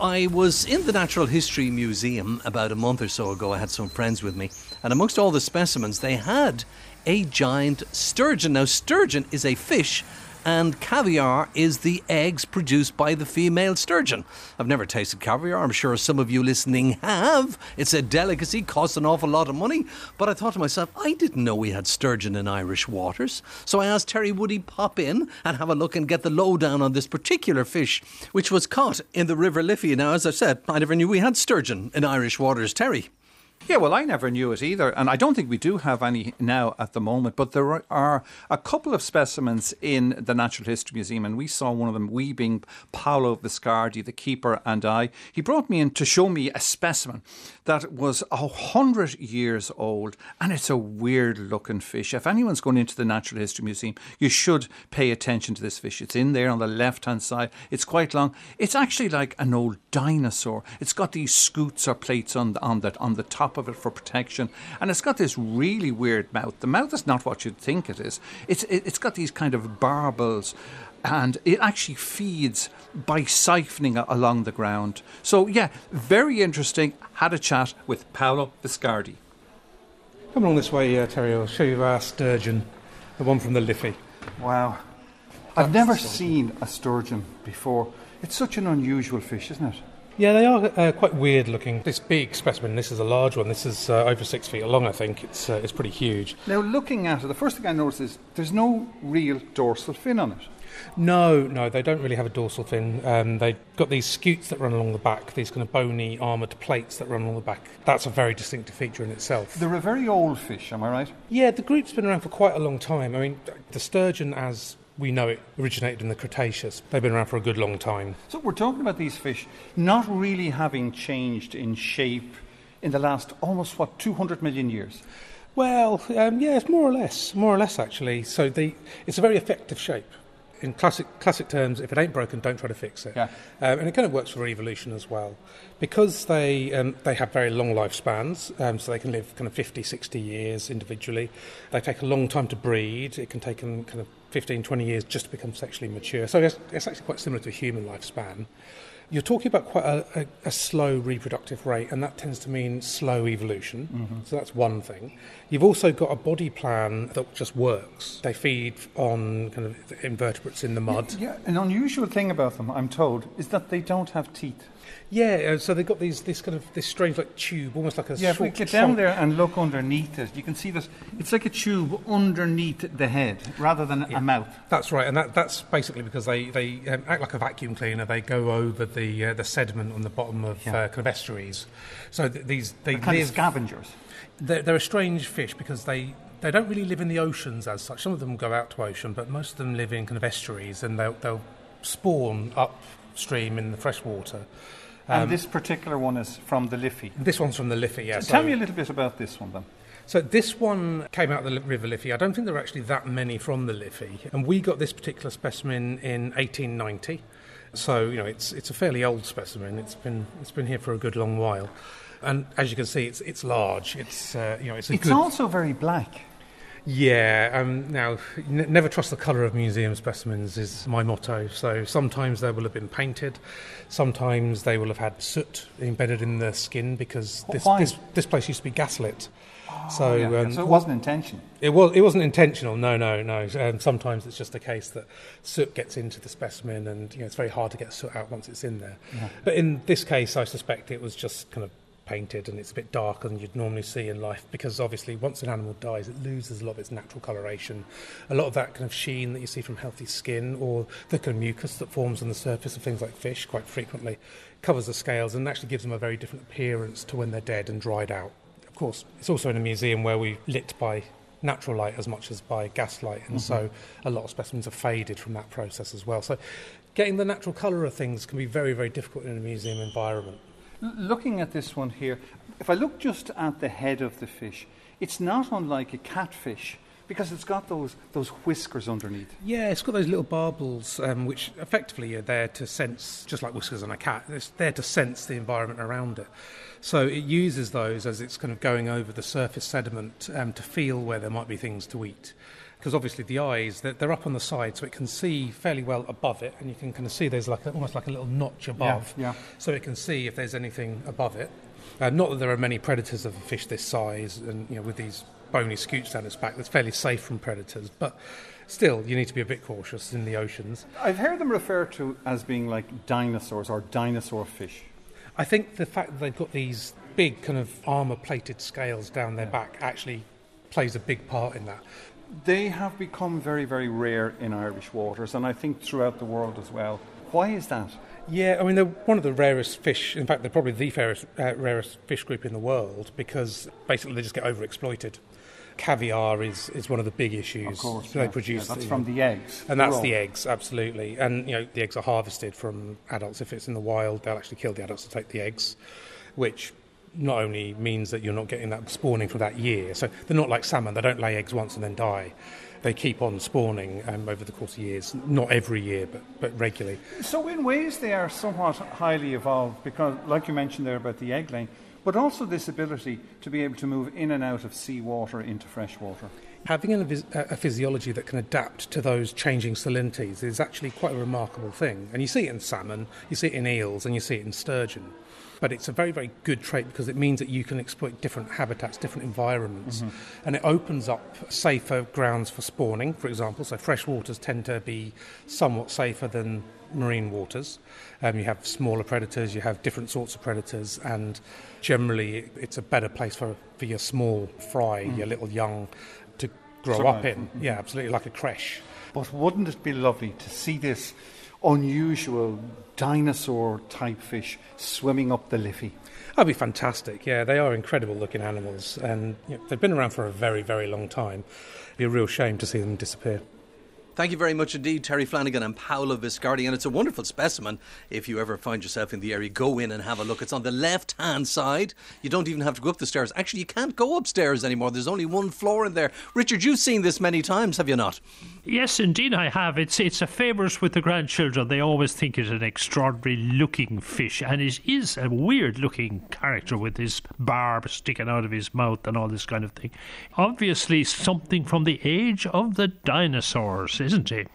I was in the Natural History Museum about a month or so ago. I had some friends with me, and amongst all the specimens, they had a giant sturgeon. Now, sturgeon is a fish and caviar is the eggs produced by the female sturgeon. I've never tasted caviar. I'm sure some of you listening have. It's a delicacy, costs an awful lot of money. But I thought to myself, I didn't know we had sturgeon in Irish waters. So I asked Terry, would he pop in and have a look and get the lowdown on this particular fish, which was caught in the River Liffey. Now, as I said, I never knew we had sturgeon in Irish waters. Terry. Yeah, well, I never knew it either, and I don't think we do have any now at the moment. But there are a couple of specimens in the Natural History Museum, and we saw one of them. We being Paolo Viscardi, the keeper, and I. He brought me in to show me a specimen that was a hundred years old, and it's a weird-looking fish. If anyone's going into the Natural History Museum, you should pay attention to this fish. It's in there on the left-hand side. It's quite long. It's actually like an old dinosaur. It's got these scutes or plates on the, on the on the top of it for protection. And it's got this really weird mouth. The mouth is not what you'd think it is. It's, it, it's got these kind of barbels and it actually feeds by siphoning along the ground. So, yeah, very interesting. Had a chat with Paolo Viscardi. Come along this way, uh, Terry. I'll show you our sturgeon, the one from the Liffey. Wow. I've never seen a sturgeon before. It's such an unusual fish, isn't it? Yeah, they are uh, quite weird looking. This big specimen, this is a large one. This is uh, over six feet long, I think. It's, uh, it's pretty huge. Now, looking at it, the first thing I notice is there's no real dorsal fin on it. No, no, they don't really have a dorsal fin. Um, they've got these scutes that run along the back, these kind of bony armoured plates that run along the back. That's a very distinctive feature in itself. They're a very old fish, am I right? Yeah, the group's been around for quite a long time. I mean, the sturgeon, as we know it originated in the Cretaceous. They've been around for a good long time. So we're talking about these fish not really having changed in shape in the last almost, what, 200 million years? Well, um, yes, more or less, more or less actually. So the, it's a very effective shape. In classic classic terms, if it ain't broken, don't try to fix it. Yeah. Um, and it kind of works for evolution as well, because they um, they have very long lifespans, um, so they can live kind of 50, 60 years individually. They take a long time to breed. It can take them kind of 15, 20 years just to become sexually mature. So it's, it's actually quite similar to a human lifespan. You're talking about quite a, a, a, slow reproductive rate, and that tends to mean slow evolution. Mm-hmm. So that's one thing. You've also got a body plan that just works. They feed on kind of invertebrates in the mud. Yeah, yeah. an unusual thing about them, I'm told, is that they don't have teeth. Yeah, uh, so they've got these this kind of this strange like tube, almost like a yeah. If we get down there and look underneath it, you can see this. It's like a tube underneath the head rather than yeah. a mouth. That's right, and that, that's basically because they they um, act like a vacuum cleaner. They go over the uh, the sediment on the bottom of yeah. uh, kind of estuaries. So th- these they they're kind live, of scavengers. They're, they're a strange fish because they they don't really live in the oceans as such. Some of them go out to ocean, but most of them live in kind of estuaries, and they'll, they'll spawn upstream in the freshwater. And um, this particular one is from the Liffey. This one's from the Liffey, yes. So tell me a little bit about this one then. So this one came out of the River Liffey. I don't think there are actually that many from the Liffey, and we got this particular specimen in 1890. So you know, it's it's a fairly old specimen. It's been it's been here for a good long while, and as you can see, it's it's large. It's uh, you know, it's a it's good... also very black. Yeah, um, now, n- never trust the colour of museum specimens is my motto. So sometimes they will have been painted, sometimes they will have had soot embedded in the skin because this, this, this, place used to be gaslit. Oh, so, yeah. um, so it wasn't intentional. It was. It wasn't intentional. No, no, no. Um, sometimes it's just a case that soot gets into the specimen, and you know, it's very hard to get soot out once it's in there. Yeah. But in this case, I suspect it was just kind of painted and it's a bit darker than you'd normally see in life because obviously once an animal dies it loses a lot of its natural coloration. A lot of that kind of sheen that you see from healthy skin or the kind of mucus that forms on the surface of things like fish quite frequently covers the scales and actually gives them a very different appearance to when they're dead and dried out. Of course it's also in a museum where we lit by natural light as much as by gaslight and mm-hmm. so a lot of specimens are faded from that process as well. So getting the natural colour of things can be very very difficult in a museum environment Looking at this one here, if I look just at the head of the fish, it's not unlike a catfish because it's got those, those whiskers underneath. Yeah, it's got those little barbels, um, which effectively are there to sense, just like whiskers on a cat, it's there to sense the environment around it. So it uses those as it's kind of going over the surface sediment um, to feel where there might be things to eat. because obviously the eyes they're, they're, up on the side, so it can see fairly well above it, and you can kind of see there's like a, almost like a little notch above, yeah, yeah. so it can see if there's anything above it. Uh, not that there are many predators of a fish this size, and you know with these bony scutes down its back, that's fairly safe from predators, but. Still, you need to be a bit cautious in the oceans. I've heard them referred to as being like dinosaurs or dinosaur fish. I think the fact that they've got these big kind of armour plated scales down their back actually plays a big part in that. They have become very, very rare in Irish waters, and I think throughout the world as well. Why is that? Yeah, I mean, they're one of the rarest fish. In fact, they're probably the rarest, uh, rarest fish group in the world because basically they just get overexploited. Caviar is, is one of the big issues. Of course, they yeah. produce. Yeah, that's from the eggs, and that's the eggs, absolutely. And you know, the eggs are harvested from adults. If it's in the wild, they'll actually kill the adults to take the eggs, which not only means that you're not getting that spawning for that year. So they're not like salmon; they don't lay eggs once and then die. They keep on spawning um, over the course of years, not every year, but, but regularly. So, in ways, they are somewhat highly evolved because, like you mentioned there about the egg laying, but also this ability to be able to move in and out of seawater into freshwater. Having a, a, physiology that can adapt to those changing salinities is actually quite a remarkable thing. And you see it in salmon, you see it in eels, and you see it in sturgeon. But it's a very, very good trait because it means that you can exploit different habitats, different environments, mm-hmm. and it opens up safer grounds for spawning, for example. So, fresh waters tend to be somewhat safer than marine waters. Um, you have smaller predators, you have different sorts of predators, and generally it's a better place for, for your small fry, mm. your little young, to grow up in. Yeah, absolutely, like a creche. But wouldn't it be lovely to see this unusual dinosaur type fish swimming up the Liffey? That'd be fantastic. Yeah, they are incredible looking animals, and you know, they've been around for a very, very long time. It'd be a real shame to see them disappear. Thank you very much indeed, Terry Flanagan and Paolo Viscardi. And it's a wonderful specimen. If you ever find yourself in the area, go in and have a look. It's on the left hand side. You don't even have to go up the stairs. Actually, you can't go upstairs anymore. There's only one floor in there. Richard, you've seen this many times, have you not? Yes, indeed, I have. It's it's a favourite with the grandchildren. They always think it's an extraordinary looking fish, and it is a weird looking character with his barb sticking out of his mouth and all this kind of thing. Obviously, something from the age of the dinosaurs isn't it?